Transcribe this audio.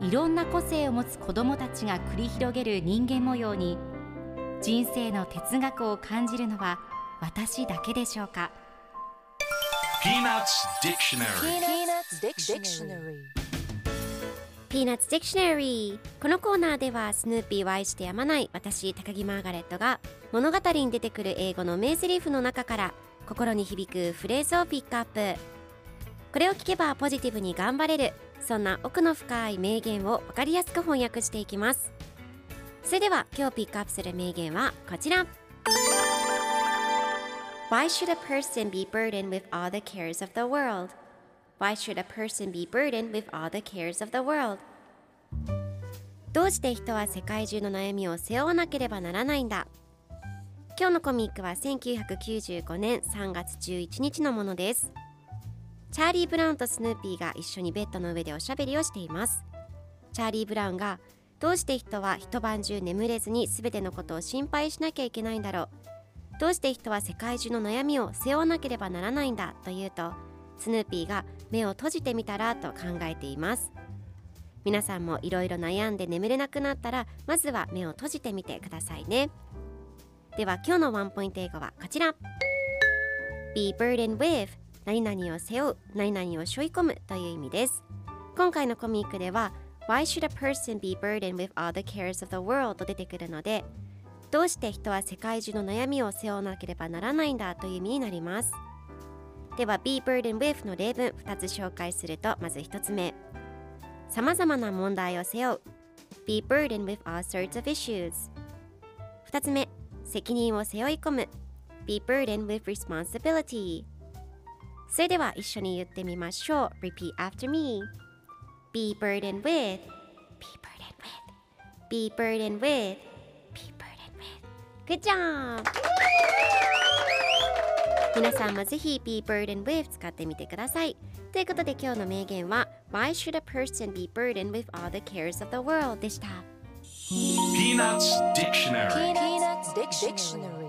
いろんな個性を持つ子どもたちが繰り広げる人間模様に人生の哲学を感じるのは私だけでしょうか？Peanuts Dictionary. Peanuts Dictionary. Peanuts Dictionary このコーナーではスヌーピーを愛してやまない私高木マーガレットが物語に出てくる英語の名台詞の中から心に響くフレーズをピックアップこれを聞けばポジティブに頑張れる。そんな奥の深い名言を分かりやすく翻訳していきます。それでは今日ピックアップする名言はこちら。Why should a person be burdened with all the cares of the world? Why should a person be burdened with all the cares of the world? どうして人は世界中の悩みを背負わなければならないんだ？今日のコミックは1995年3月11日のものです。チャーリー・ブラウンとスヌーピーが一緒にベッドの上でおしゃべりをしています。チャーリー・ブラウンがどうして人は一晩中眠れずに全てのことを心配しなきゃいけないんだろう。どうして人は世界中の悩みを背負わなければならないんだというとスヌーピーが目を閉じてみたらと考えています。皆さんもいろいろ悩んで眠れなくなったらまずは目を閉じてみてくださいね。では今日のワンポイント英語はこちら。Be burdened with 何々を背負う何々を背負い込むという意味です今回のコミックでは Why should a person be burdened with all the cares of the world と出てくるのでどうして人は世界中の悩みを背負わなければならないんだという意味になりますでは be burdened with の例文2つ紹介するとまず1つ目さまざまな問題を背負う be burdened with all sorts of issues 2つ目責任を背負い込む be burdened with responsibility それでは一緒に言ってみましょう repeat after me be burdened with be burdened with be burdened with be burdened with good job 皆さんもぜひ be burdened with 使ってみてくださいということで今日の名言は Why should a person be burdened with all the cares of the world でした Peanuts Dictionary Peanuts Dictionary.